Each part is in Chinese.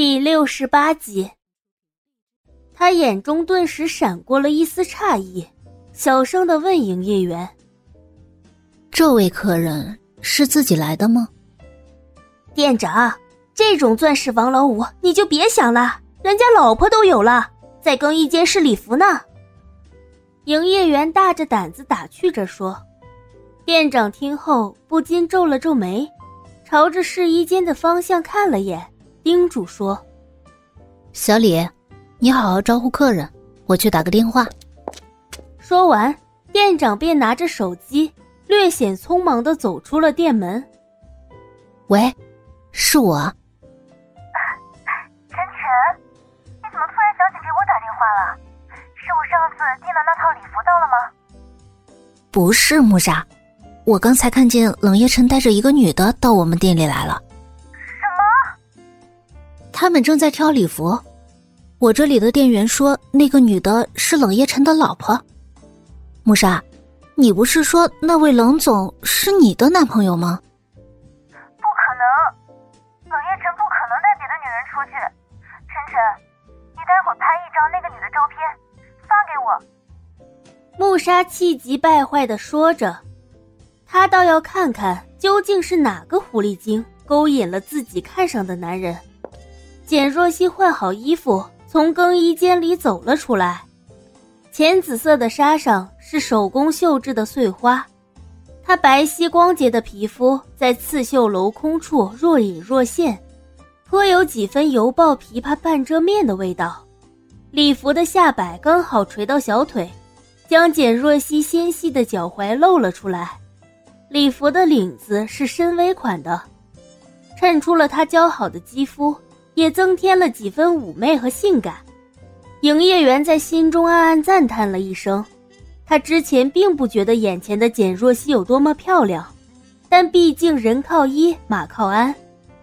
第六十八集，他眼中顿时闪过了一丝诧异，小声的问营业员：“这位客人是自己来的吗？”店长，这种钻石王老五你就别想了，人家老婆都有了，在更衣间试礼服呢。营业员大着胆子打趣着说。店长听后不禁皱了皱眉，朝着试衣间的方向看了眼。叮嘱说：“小李，你好好招呼客人，我去打个电话。”说完，店长便拿着手机，略显匆忙的走出了店门。“喂，是我。”“陈晨，你怎么突然想起给我打电话了？是我上次订的那套礼服到了吗？”“不是，木莎，我刚才看见冷夜晨带着一个女的到我们店里来了。”他们正在挑礼服，我这里的店员说那个女的是冷夜晨的老婆。木莎，你不是说那位冷总是你的男朋友吗？不可能，冷夜晨不可能带别的女人出去。晨晨，你待会儿拍一张那个女的照片发给我。木莎气急败坏的说着，她倒要看看究竟是哪个狐狸精勾引了自己看上的男人。简若曦换好衣服，从更衣间里走了出来。浅紫色的纱上是手工绣制的碎花，她白皙光洁的皮肤在刺绣镂空处若隐若现，颇有几分犹抱琵琶半遮面的味道。礼服的下摆刚好垂到小腿，将简若曦纤细的脚踝露了出来。礼服的领子是深 V 款的，衬出了她姣好的肌肤。也增添了几分妩媚和性感，营业员在心中暗暗赞叹了一声。他之前并不觉得眼前的简若曦有多么漂亮，但毕竟人靠衣，马靠鞍。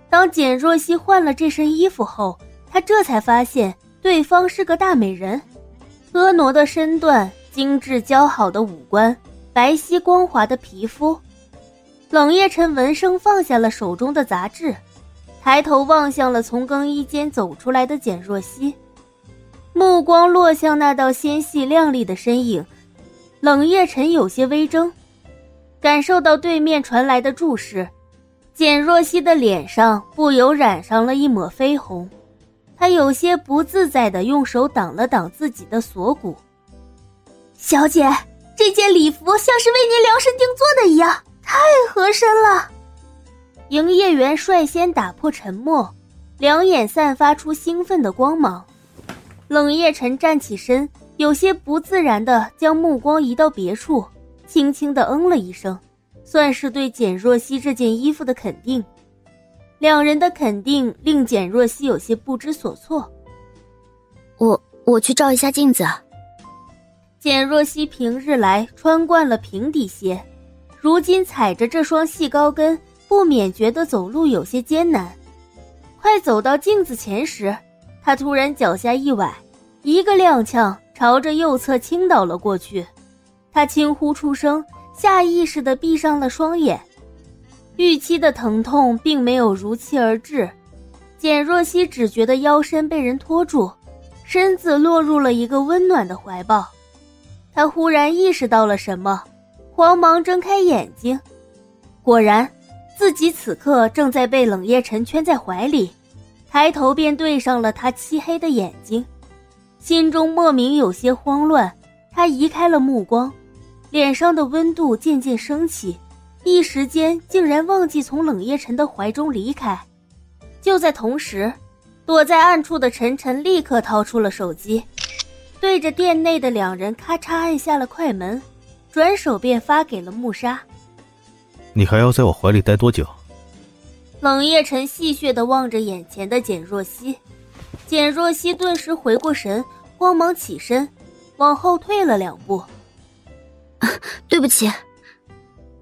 当简若曦换了这身衣服后，他这才发现对方是个大美人，婀娜的身段，精致姣好的五官，白皙光滑的皮肤。冷夜晨闻声放下了手中的杂志。抬头望向了从更衣间走出来的简若曦，目光落向那道纤细亮丽的身影，冷夜晨有些微怔，感受到对面传来的注视，简若曦的脸上不由染上了一抹绯红，她有些不自在的用手挡了挡自己的锁骨。小姐，这件礼服像是为您量身定做的一样，太合身了。营业员率先打破沉默，两眼散发出兴奋的光芒。冷夜晨站起身，有些不自然的将目光移到别处，轻轻的嗯了一声，算是对简若曦这件衣服的肯定。两人的肯定令简若曦有些不知所措。我我去照一下镜子。简若曦平日来穿惯了平底鞋，如今踩着这双细高跟。不免觉得走路有些艰难，快走到镜子前时，他突然脚下一崴，一个踉跄，朝着右侧倾倒了过去。他轻呼出声，下意识地闭上了双眼。预期的疼痛并没有如期而至，简若曦只觉得腰身被人拖住，身子落入了一个温暖的怀抱。他忽然意识到了什么，慌忙睁开眼睛，果然。自己此刻正在被冷夜晨圈在怀里，抬头便对上了他漆黑的眼睛，心中莫名有些慌乱。他移开了目光，脸上的温度渐渐升起，一时间竟然忘记从冷夜晨的怀中离开。就在同时，躲在暗处的晨晨立刻掏出了手机，对着店内的两人咔嚓按下了快门，转手便发给了穆莎。你还要在我怀里待多久？冷夜晨戏谑的望着眼前的简若曦，简若曦顿时回过神，慌忙起身，往后退了两步。对不起。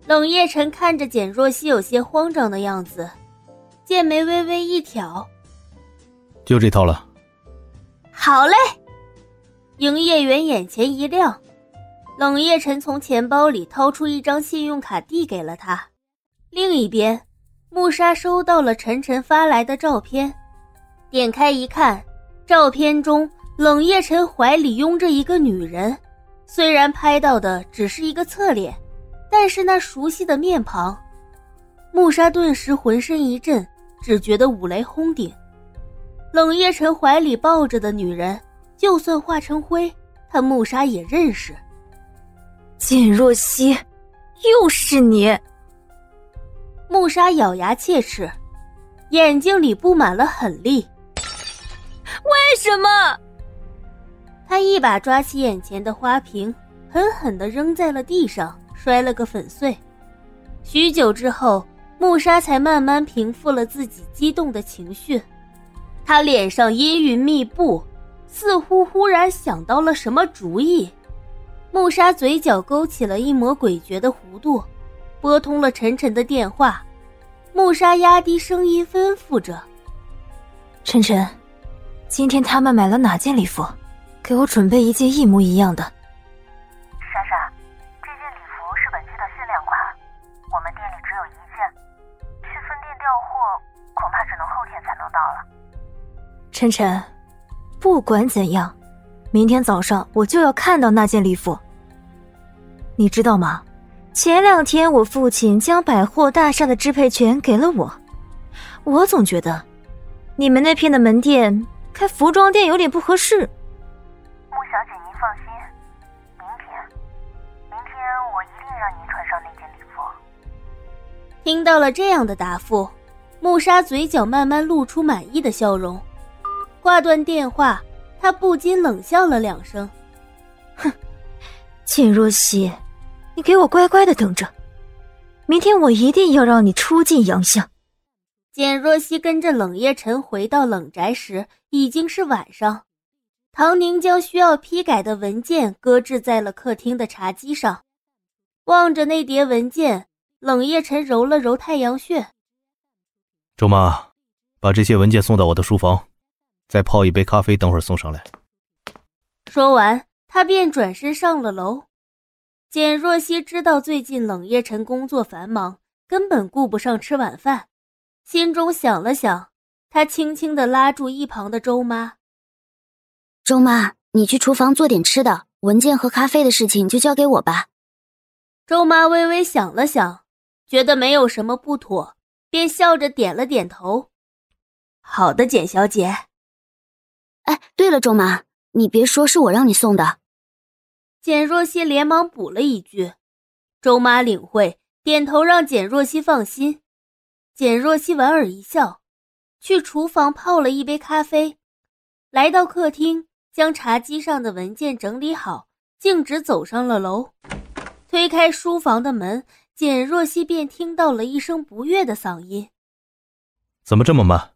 冷夜晨看着简若曦有些慌张的样子，剑眉微微一挑，就这套了。好嘞。营业员眼前一亮。冷夜晨从钱包里掏出一张信用卡，递给了他。另一边，穆莎收到了晨晨发来的照片，点开一看，照片中冷夜晨怀里拥着一个女人，虽然拍到的只是一个侧脸，但是那熟悉的面庞，穆莎顿时浑身一震，只觉得五雷轰顶。冷夜晨怀里抱着的女人，就算化成灰，他穆莎也认识。简若曦，又是你！穆莎咬牙切齿，眼睛里布满了狠厉。为什么？他一把抓起眼前的花瓶，狠狠的扔在了地上，摔了个粉碎。许久之后，穆莎才慢慢平复了自己激动的情绪。他脸上阴云密布，似乎忽然想到了什么主意。穆莎嘴角勾起了一抹诡谲的弧度，拨通了晨晨的电话。穆莎压低声音吩咐着：“晨晨。”今天他们买了哪件礼服？给我准备一件一模一样的。莎莎，这件礼服是本期的限量款，我们店里只有一件，去分店调货恐怕只能后天才能到了。晨晨，不管怎样，明天早上我就要看到那件礼服。你知道吗？前两天我父亲将百货大厦的支配权给了我，我总觉得你们那片的门店。开服装店有点不合适。穆小姐，您放心，明天，明天我一定让您穿上那件礼服。听到了这样的答复，穆莎嘴角慢慢露出满意的笑容。挂断电话，她不禁冷笑了两声：“哼，秦若曦，你给我乖乖的等着，明天我一定要让你出尽洋相。”简若曦跟着冷夜晨回到冷宅时，已经是晚上。唐宁将需要批改的文件搁置在了客厅的茶几上，望着那叠文件，冷夜晨揉了揉太阳穴。周妈，把这些文件送到我的书房，再泡一杯咖啡，等会儿送上来。说完，他便转身上了楼。简若曦知道最近冷夜晨工作繁忙，根本顾不上吃晚饭。心中想了想，她轻轻的拉住一旁的周妈：“周妈，你去厨房做点吃的，文件和咖啡的事情就交给我吧。”周妈微微想了想，觉得没有什么不妥，便笑着点了点头：“好的，简小姐。”哎，对了，周妈，你别说是我让你送的。简若曦连忙补了一句，周妈领会，点头让简若曦放心。简若曦莞尔一笑，去厨房泡了一杯咖啡，来到客厅，将茶几上的文件整理好，径直走上了楼。推开书房的门，简若曦便听到了一声不悦的嗓音：“怎么这么慢？”